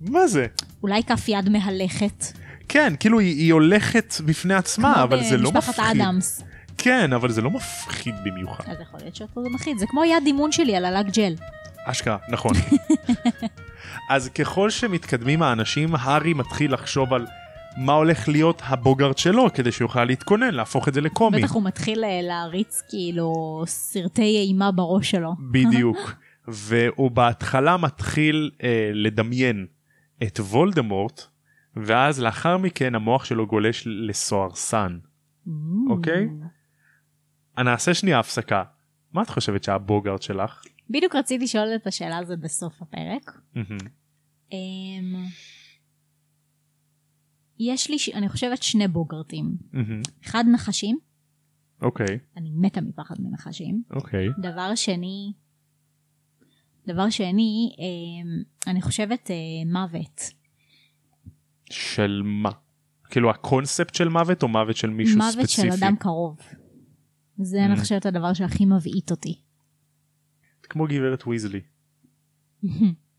[SPEAKER 1] מה זה?
[SPEAKER 2] אולי כף יד מהלכת.
[SPEAKER 1] כן כאילו היא, היא הולכת בפני עצמה אבל זה לא
[SPEAKER 2] במשפחת
[SPEAKER 1] מפחיד.
[SPEAKER 2] אדמס.
[SPEAKER 1] כן אבל זה לא מפחיד במיוחד.
[SPEAKER 2] אז יכול להיות שאותו זה מפחיד. זה כמו יד אימון שלי על הלק ג'ל.
[SPEAKER 1] אשכרה, נכון. אז ככל שמתקדמים האנשים, הארי מתחיל לחשוב על מה הולך להיות הבוגארט שלו, כדי שיוכל להתכונן, להפוך את זה לקומי.
[SPEAKER 2] בטח הוא מתחיל אה, להריץ כאילו סרטי אימה בראש שלו.
[SPEAKER 1] בדיוק. והוא בהתחלה מתחיל אה, לדמיין את וולדמורט, ואז לאחר מכן המוח שלו גולש לסוהרסן. אוקיי. נעשה שנייה הפסקה. מה את חושבת שהבוגארט שלך?
[SPEAKER 2] בדיוק רציתי לשאול את השאלה הזאת בסוף הפרק.
[SPEAKER 1] מהמם.
[SPEAKER 2] אמ, יש לי, אני חושבת, שני בוגרטים.
[SPEAKER 1] מהמם.
[SPEAKER 2] אחד נחשים,
[SPEAKER 1] אוקיי,
[SPEAKER 2] אני מתה מפחד מנחשים.
[SPEAKER 1] אוקיי.
[SPEAKER 2] דבר שני, דבר שני, אמ, אני חושבת אה, מוות.
[SPEAKER 1] של מה? כאילו הקונספט של מוות או מוות של מישהו
[SPEAKER 2] מוות
[SPEAKER 1] ספציפי?
[SPEAKER 2] של אדם קרוב. זה
[SPEAKER 1] Mm.
[SPEAKER 2] אני חושבת הדבר שהכי מבעית אותי.
[SPEAKER 1] כמו גברת ויזלי.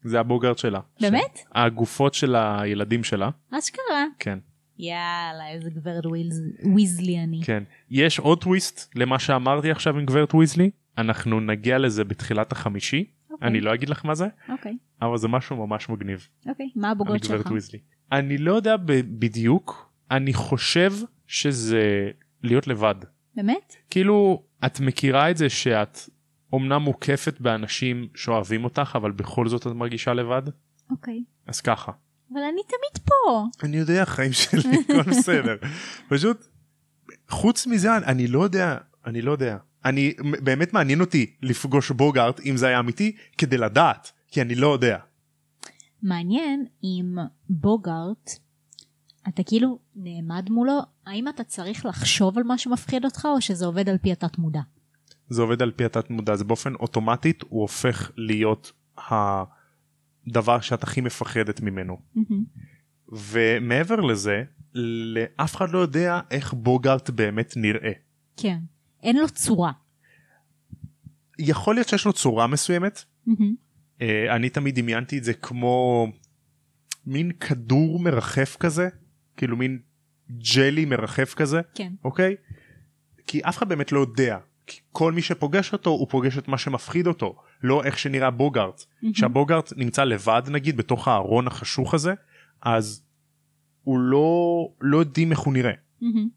[SPEAKER 1] זה הבוגארט שלה.
[SPEAKER 2] באמת?
[SPEAKER 1] ש- הגופות של הילדים שלה,
[SPEAKER 2] אשכרה.
[SPEAKER 1] כן,
[SPEAKER 2] יאללה, איזה גברת וויז- ויזלי אני.
[SPEAKER 1] כן. יש עוד טוויסט למה שאמרתי עכשיו עם גברת ויזלי, אנחנו נגיע לזה בתחילת החמישי,
[SPEAKER 2] אוקיי.
[SPEAKER 1] אני לא אגיד לך מה זה,
[SPEAKER 2] אוקיי,
[SPEAKER 1] אבל זה משהו ממש מגניב.
[SPEAKER 2] אוקיי. מה
[SPEAKER 1] על
[SPEAKER 2] הבוגארט
[SPEAKER 1] גברת
[SPEAKER 2] שלך?
[SPEAKER 1] ויזלי. אני לא יודע בדיוק, אני חושב שזה להיות לבד.
[SPEAKER 2] באמת?
[SPEAKER 1] כאילו את מכירה את זה שאת אומנם מוקפת באנשים שאוהבים אותך אבל בכל זאת את מרגישה לבד
[SPEAKER 2] אוקיי.
[SPEAKER 1] אז ככה.
[SPEAKER 2] אבל אני תמיד פה.
[SPEAKER 1] אני יודע חיים שלי הכל בסדר פשוט חוץ מזה אני לא יודע אני לא יודע אני באמת מעניין אותי לפגוש בוגארט אם זה היה אמיתי כדי לדעת כי אני לא יודע.
[SPEAKER 2] מעניין אם בוגארט, אתה כאילו נעמד מולו, האם אתה צריך לחשוב על מה שמפחיד אותך או שזה עובד על פי התת מודע?
[SPEAKER 1] זה עובד על פי התת מודע זה באופן אוטומטית הוא הופך להיות הדבר שאת הכי מפחדת ממנו. ומעבר לזה לאף אחד לא יודע איך בוגארט באמת נראה.
[SPEAKER 2] כן. אין לו צורה.
[SPEAKER 1] יכול להיות שיש לו צורה מסוימת אה, אני תמיד דמיינתי את זה כמו מין כדור מרחף כזה כאילו מין ג'לי מרחף כזה
[SPEAKER 2] כן.
[SPEAKER 1] אוקיי כי אף אחד באמת לא יודע כי כל מי שפוגש אותו הוא פוגש את מה שמפחיד אותו לא איך שנראה בוגארט כשהבוגארט נמצא לבד נגיד בתוך הארון החשוך הזה אז הוא לא לא יודעים איך הוא נראה
[SPEAKER 2] מהמם.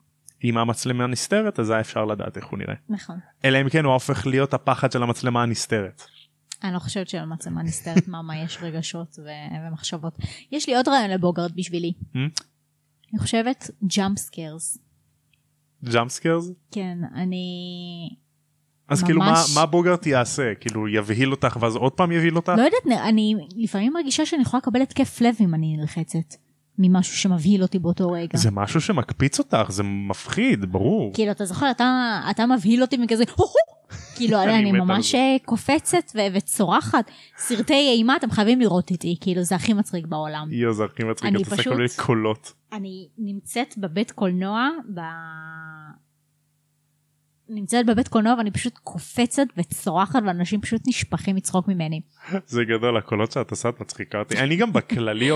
[SPEAKER 1] אם המצלמה נסתרת אז היה אפשר לדעת איך הוא נראה
[SPEAKER 2] נכון.
[SPEAKER 1] אלא אם כן הוא הופך להיות הפחד של המצלמה הנסתרת.
[SPEAKER 2] אני לא חושבת שלמצלמה נסתרת מה מה יש רגשות ו- ומחשבות. יש לי עוד רעיון לבוגארט בשבילי.
[SPEAKER 1] Hmm?
[SPEAKER 2] אני חושבת jump scares.
[SPEAKER 1] jump scares
[SPEAKER 2] כן, אני...
[SPEAKER 1] אז כאילו מה, מה בוגארט יעשה כאילו יבהיל אותך ואז עוד פעם יבהיל אותך?
[SPEAKER 2] לא יודעת, אני לפעמים מרגישה שאני יכולה לקבל התקף לב אם אני נלחצת. ממשהו שמבהיל אותי באותו רגע.
[SPEAKER 1] זה משהו שמקפיץ אותך זה מפחיד ברור
[SPEAKER 2] כאילו אתה זוכר אתה אתה מבהיל אותי מכזה כאילו
[SPEAKER 1] אני
[SPEAKER 2] אני ממש. אה, קופצת ו- וצורחת סרטי אימה אתם חייבים לראות איתי כאילו זה הכי מצחיק בעולם.
[SPEAKER 1] יו זה הכי מצחיק
[SPEAKER 2] אני
[SPEAKER 1] את עושה כל מיני קולות
[SPEAKER 2] אני נמצאת בבית קולנוע ב... נמצאת בבית קולנוע ואני פשוט קופצת וצורחת ואנשים פשוט נשפכים מצחוק ממני.
[SPEAKER 1] זה גדול הקולות שאת עושה את מצחיקה אותי אני גם בכללי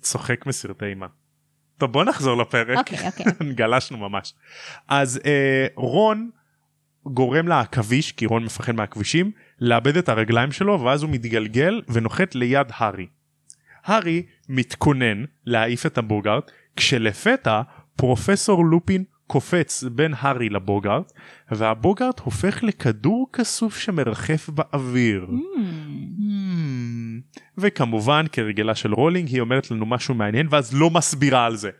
[SPEAKER 1] צוחק מסרטי אימה. טוב בוא נחזור לפרק
[SPEAKER 2] אוקיי אוקיי.
[SPEAKER 1] גלשנו ממש אז אה, רון גורם לעכביש כי רון מפחד מהכבישים לאבד את הרגליים שלו ואז הוא מתגלגל ונוחת ליד הארי. הארי מתכונן להעיף את הבוגארט כשלפתע פרופסור לופין קופץ בין הארי לבוגארט והבוגארט הופך לכדור כסוף שמרחף באוויר.
[SPEAKER 2] Hmm.
[SPEAKER 1] Hmm. וכמובן כרגלה של רולינג היא אומרת לנו משהו מעניין ואז לא מסבירה על זה.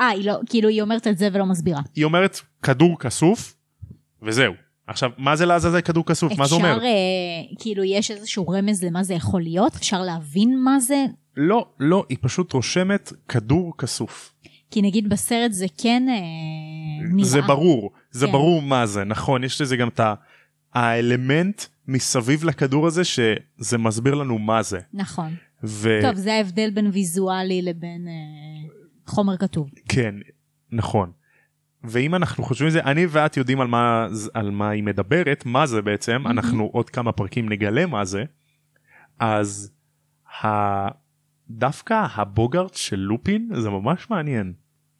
[SPEAKER 2] אה היא לא כאילו היא אומרת את זה ולא מסבירה.
[SPEAKER 1] היא אומרת כדור כסוף וזהו. עכשיו מה זה לעזאזל כדור כסוף מה זה אומר?
[SPEAKER 2] אפשר אה, כאילו יש איזשהו רמז למה זה יכול להיות אפשר להבין מה זה
[SPEAKER 1] לא לא היא פשוט רושמת כדור כסוף.
[SPEAKER 2] כי נגיד בסרט זה כן אה, נראה.
[SPEAKER 1] זה ברור זה
[SPEAKER 2] כן.
[SPEAKER 1] ברור מה זה נכון יש לזה גם את האלמנט מסביב לכדור הזה שזה מסביר לנו מה זה.
[SPEAKER 2] נכון.
[SPEAKER 1] וכן
[SPEAKER 2] טוב זה ההבדל בין ויזואלי לבין אה, חומר כתוב.
[SPEAKER 1] כן, נכון. ואם אנחנו חושבים על זה אני ואת יודעים על מה על מה היא מדברת מה זה בעצם
[SPEAKER 2] מהמם.
[SPEAKER 1] אנחנו עוד כמה פרקים נגלה מה זה אז ה... דווקא הבוגארט של לופין זה ממש מעניין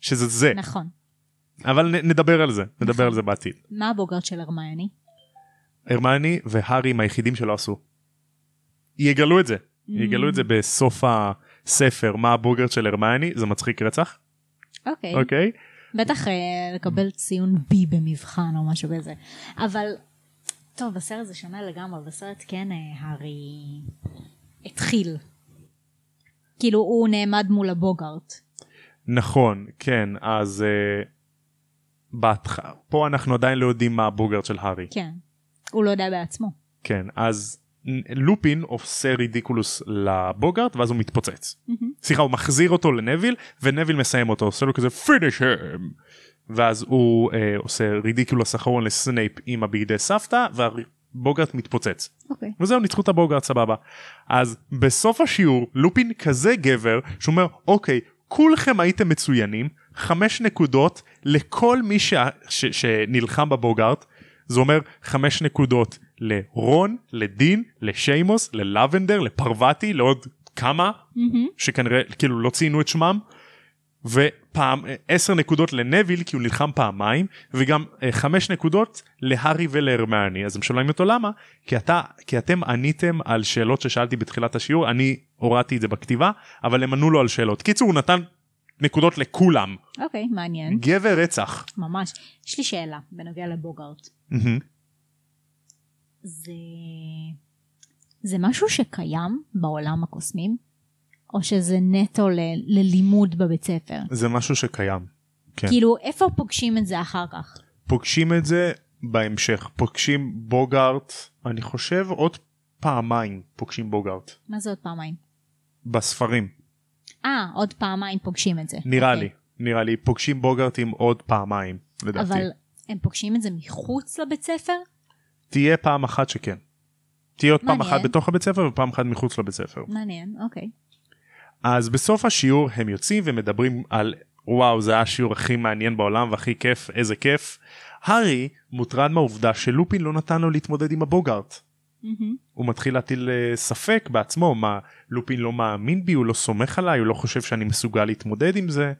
[SPEAKER 1] שזה זה
[SPEAKER 2] נכון.
[SPEAKER 1] אבל נ, נדבר על זה נדבר
[SPEAKER 2] נכון.
[SPEAKER 1] על זה בעתיד.
[SPEAKER 2] מה הבוגארט של הרמייני?
[SPEAKER 1] הרמני והארי הם היחידים שלא עשו. יגלו את זה יגלו את זה בסוף הספר מה הבוגארט של הרמני זה מצחיק רצח
[SPEAKER 2] אוקיי.
[SPEAKER 1] אוקיי
[SPEAKER 2] בטח אה, לקבל ציון בי במבחן או משהו כזה. אבל טוב בסרט זה שונה לגמרי בסרט כן אה, הארי התחיל. כאילו הוא נעמד מול הבוגארט.
[SPEAKER 1] נכון כן אז uh, בהתח... פה אנחנו עדיין לא יודעים מה הבוגארט של הארי
[SPEAKER 2] כן. הוא לא יודע בעצמו.
[SPEAKER 1] כן אז לופין עושה רידיקולוס לבוגארט ואז הוא מתפוצץ
[SPEAKER 2] מהמם.
[SPEAKER 1] סליחה הוא מחזיר אותו לנביל ונביל מסיים אותו עושה לו כזה finish him ואז הוא uh, עושה רידיקולוס אחרון לסנייפ עם הבגדי סבתא והבוגארט מתפוצץ
[SPEAKER 2] אוקיי.
[SPEAKER 1] וזהו ניצחו את הבוגארט סבבה אז בסוף השיעור לופין כזה גבר שאומר אוקיי כולכם הייתם מצוינים חמש נקודות לכל מי ש... ש... שנלחם בבוגארט זה אומר חמש נקודות לרון, לדין, לשיימוס, ללבנדר, לפרווטי, לעוד כמה
[SPEAKER 2] מהמם.
[SPEAKER 1] שכנראה כאילו לא ציינו את שמם. ופעם עשר נקודות לנביל כי הוא נלחם פעמיים וגם אה, חמש נקודות להארי ולהרמני אז הם שואלים אותו למה כי אתה כי אתם עניתם על שאלות ששאלתי בתחילת השיעור אני הורדתי את זה בכתיבה אבל הם ענו לו על שאלות קיצור הוא נתן נקודות לכולם
[SPEAKER 2] אוקיי, מעניין.
[SPEAKER 1] גבר רצח.
[SPEAKER 2] ממש. יש לי שאלה בנוגע לבוגארט.
[SPEAKER 1] מהמם.
[SPEAKER 2] זה... זה משהו שקיים בעולם הקוסמים? או שזה נטו ל... ללימוד בבית ספר?
[SPEAKER 1] זה משהו שקיים. כן.
[SPEAKER 2] כאילו, איפה פוגשים את זה אחר כך?
[SPEAKER 1] פוגשים את זה בהמשך פוגשים בוגארט אני חושב עוד פעמיים פוגשים בוגארט
[SPEAKER 2] מה זה עוד פעמיים?
[SPEAKER 1] בספרים
[SPEAKER 2] אה, עוד פעמיים פוגשים את זה.
[SPEAKER 1] נראה
[SPEAKER 2] אוקיי.
[SPEAKER 1] לי נראה לי פוגשים בוגארטים עוד פעמיים לדעתי
[SPEAKER 2] אבל הם פוגשים את זה מחוץ לבית ספר?
[SPEAKER 1] תהיה פעם אחת שכן. תהיה עוד פעם
[SPEAKER 2] מעניין.
[SPEAKER 1] אחת בתוך הבית ספר ופעם אחת מחוץ לבית ספר.
[SPEAKER 2] מעניין, אוקיי.
[SPEAKER 1] אז בסוף השיעור הם יוצאים ומדברים על וואו זה היה השיעור הכי מעניין בעולם והכי כיף איזה כיף. הארי מוטרד מהעובדה שלופין לא נתן לו להתמודד עם הבוגארט.
[SPEAKER 2] מהמם.
[SPEAKER 1] הוא מתחיל להטיל אה, ספק בעצמו מה לופין לא מאמין בי הוא לא סומך עליי הוא לא חושב שאני מסוגל להתמודד עם זה.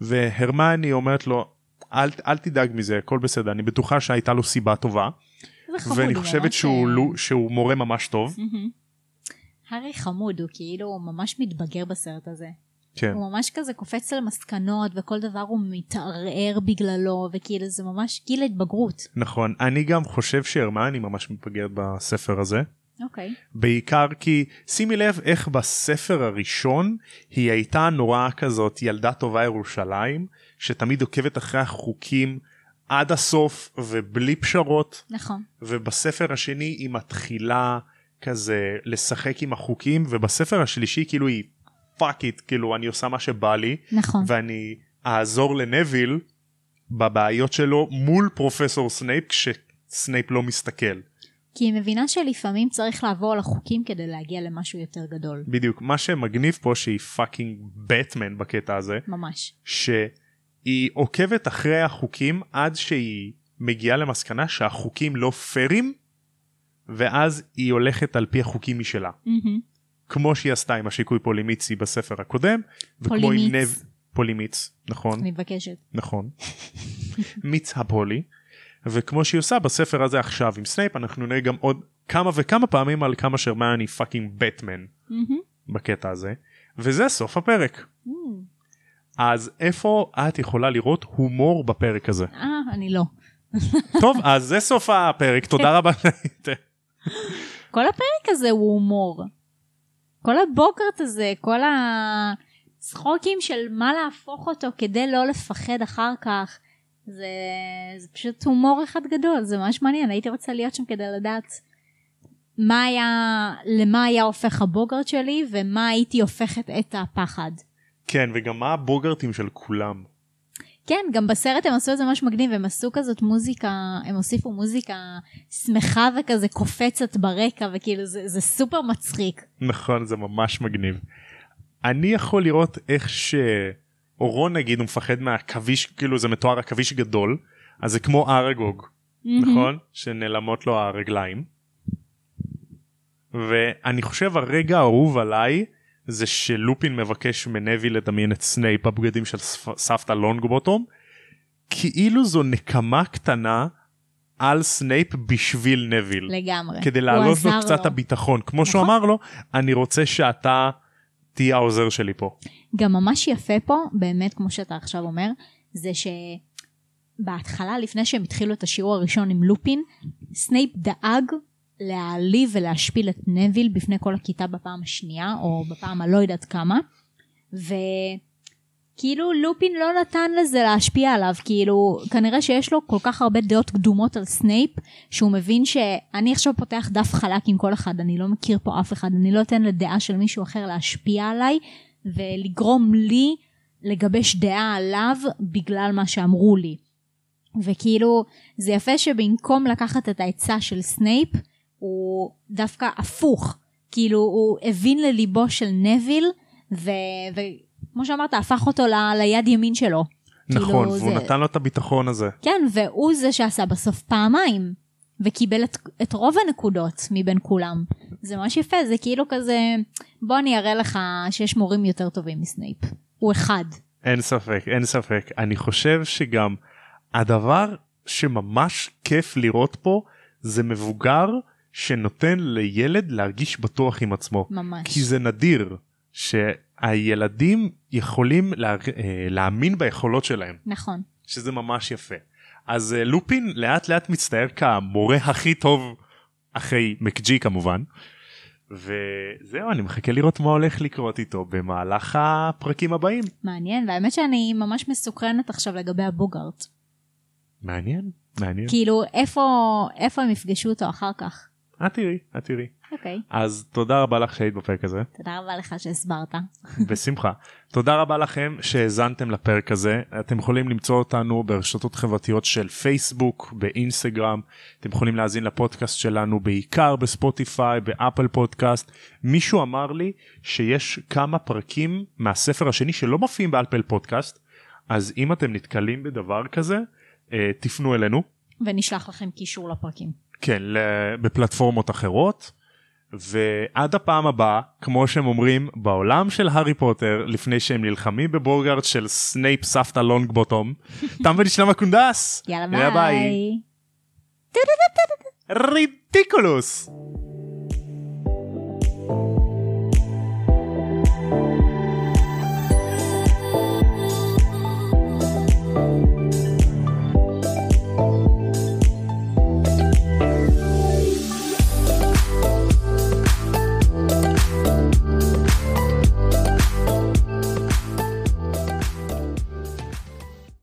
[SPEAKER 1] והרמני אומרת לו אל, אל תדאג מזה הכל בסדר אני בטוחה שהייתה לו סיבה טובה ואני חושבת שהוא,
[SPEAKER 2] אה,
[SPEAKER 1] שהוא מורה ממש טוב.
[SPEAKER 2] מהמם. הארי חמוד, הוא כאילו ממש מתבגר בסרט הזה.
[SPEAKER 1] כן.
[SPEAKER 2] הוא ממש כזה קופץ למסקנות וכל דבר הוא מתערער בגללו וכאילו זה ממש גיל ההתבגרות.
[SPEAKER 1] נכון אני גם חושב שהרמני ממש מתבגרת בספר הזה.
[SPEAKER 2] אוקיי.
[SPEAKER 1] בעיקר כי שימי לב איך בספר הראשון היא הייתה נורא כזאת ילדה טובה ירושלים שתמיד עוקבת אחרי החוקים עד הסוף ובלי פשרות
[SPEAKER 2] נכון.
[SPEAKER 1] ובספר השני היא מתחילה כזה לשחק עם החוקים ובספר השלישי כאילו היא fuck it כאילו אני עושה מה שבא לי
[SPEAKER 2] נכון.
[SPEAKER 1] ואני אעזור לנביל בבעיות שלו מול פרופסור סנייפ כשסנייפ לא מסתכל.
[SPEAKER 2] כי היא מבינה שלפעמים צריך לעבור על החוקים כדי להגיע למשהו יותר גדול.
[SPEAKER 1] בדיוק מה שמגניב פה שהיא fucking בטמן בקטע הזה
[SPEAKER 2] ממש.
[SPEAKER 1] שהיא עוקבת אחרי החוקים עד שהיא מגיעה למסקנה שהחוקים לא פיירים ואז היא הולכת על פי החוקים משלה. כמו שהיא עשתה עם השיקוי פולימיצי בספר הקודם וכמו עם. נב... פולימיץ נכון
[SPEAKER 2] אני מבקשת.
[SPEAKER 1] נכון מיץ הפולי וכמו שהיא עושה בספר הזה עכשיו עם סנייפ אנחנו נראה גם עוד כמה וכמה פעמים על כמה שרמני fucking בטמן. בקטע הזה וזה סוף הפרק
[SPEAKER 2] Mm.
[SPEAKER 1] אז איפה את יכולה לראות הומור בפרק הזה
[SPEAKER 2] אה, אני לא.
[SPEAKER 1] טוב אז זה סוף הפרק תודה רבה.
[SPEAKER 2] כל הפרק הזה הוא הומור. כל הבוקרט הזה, כל הצחוקים של מה להפוך אותו כדי לא לפחד אחר כך. זה, זה פשוט הומור אחד גדול, זה ממש מעניין, הייתי רוצה להיות שם כדי לדעת מה היה, למה היה הופך הבוגרט שלי ומה הייתי הופכת את הפחד.
[SPEAKER 1] כן וגם מה הבוגרטים של כולם
[SPEAKER 2] כן, גם בסרט הם עשו את זה ממש מגניב, הם עשו כזאת מוזיקה, הם הוסיפו מוזיקה שמחה וכזה קופצת ברקע, וכאילו זה, זה סופר מצחיק.
[SPEAKER 1] נכון זה ממש מגניב. אני יכול לראות איך שרון נגיד הוא מפחד מהעכביש כאילו זה מתואר עכביש גדול אז זה כמו ארגוג נכון שנעלמות לו הרגליים. ואני חושב הרגע האהוב עליי זה שלופין מבקש מנביל לדמיין את סנייפ בבגדים של סבתא לונגבוטום כאילו זו נקמה קטנה על סנייפ בשביל נביל.
[SPEAKER 2] לגמרי.
[SPEAKER 1] כדי להעלות לו קצת הביטחון כמו שהוא
[SPEAKER 2] נכון.
[SPEAKER 1] אמר לו אני רוצה שאתה תהיה העוזר שלי פה.
[SPEAKER 2] גם ממש יפה פה, באמת כמו שאתה עכשיו אומר, זה שבהתחלה, לפני שהם התחילו את השיעור הראשון עם לופין, סנייפ דאג להעליב ולהשפיל את נביל בפני כל הכיתה בפעם השנייה, או בפעם הלא יודעת כמה, וכאילו לופין לא נתן לזה להשפיע עליו, כאילו כנראה שיש לו כל כך הרבה דעות קדומות על סנייפ, שהוא מבין שאני עכשיו פותח דף חלק עם כל אחד, אני לא מכיר פה אף אחד, אני לא אתן לדעה של מישהו אחר להשפיע עליי, ולגרום לי לגבש דעה עליו בגלל מה שאמרו לי. וכאילו זה יפה שבמקום לקחת את העצה של סנייפ הוא דווקא הפוך כאילו הוא הבין לליבו של נביל ו- וכמו שאמרת הפך אותו ל- ליד ימין שלו.
[SPEAKER 1] נכון
[SPEAKER 2] כאילו,
[SPEAKER 1] והוא
[SPEAKER 2] זה-
[SPEAKER 1] נתן לו את הביטחון הזה.
[SPEAKER 2] כן והוא זה שעשה בסוף פעמיים וקיבל את, את רוב הנקודות מבין כולם. זה ממש יפה, זה כאילו כזה, בוא אני אראה לך שיש מורים יותר טובים מסנייפ. הוא אחד.
[SPEAKER 1] אין ספק, אין ספק. אני חושב שגם הדבר שממש כיף לראות פה זה מבוגר שנותן לילד להרגיש בטוח עם עצמו.
[SPEAKER 2] ממש.
[SPEAKER 1] כי זה נדיר שהילדים יכולים לה, אה, להאמין ביכולות שלהם,
[SPEAKER 2] נכון.
[SPEAKER 1] שזה ממש יפה. אז אה, לופין לאט לאט מצטייר כמורה הכי טוב אחרי מקג'י כמובן. וזהו אני מחכה לראות מה הולך לקרות איתו במהלך הפרקים הבאים.
[SPEAKER 2] מעניין, והאמת שאני ממש מסוקרנת עכשיו לגבי הבוגארט.
[SPEAKER 1] מעניין, מעניין.
[SPEAKER 2] כאילו, איפה, איפה הם יפגשו אותו אחר כך?
[SPEAKER 1] את תראי, את תראי.
[SPEAKER 2] אוקיי.
[SPEAKER 1] אז תודה רבה לך שהיית בפרק הזה,
[SPEAKER 2] תודה רבה לך שהסברת.
[SPEAKER 1] בשמחה. תודה רבה לכם שהאזנתם לפרק הזה. אתם יכולים למצוא אותנו ברשתות חברתיות של פייסבוק, באינסטגרם. אתם יכולים להאזין לפודקאסט שלנו בעיקר בספוטיפיי, באפל פודקאסט. מישהו אמר לי שיש כמה פרקים מהספר השני שלא מופיעים באפל פודקאסט, אז אם אתם נתקלים בדבר כזה, אה, תפנו אלינו.
[SPEAKER 2] ונשלח לכם קישור לפרקים.
[SPEAKER 1] כן, בפלטפורמות אחרות. ועד הפעם הבאה, כמו שהם אומרים, בעולם של הארי פוטר, לפני שהם נלחמים בבוגארט של סנייפ סבתא לונגבוטום, תם ונשלם הקונדס!
[SPEAKER 2] יאללה ביי.
[SPEAKER 1] רידיקולוס!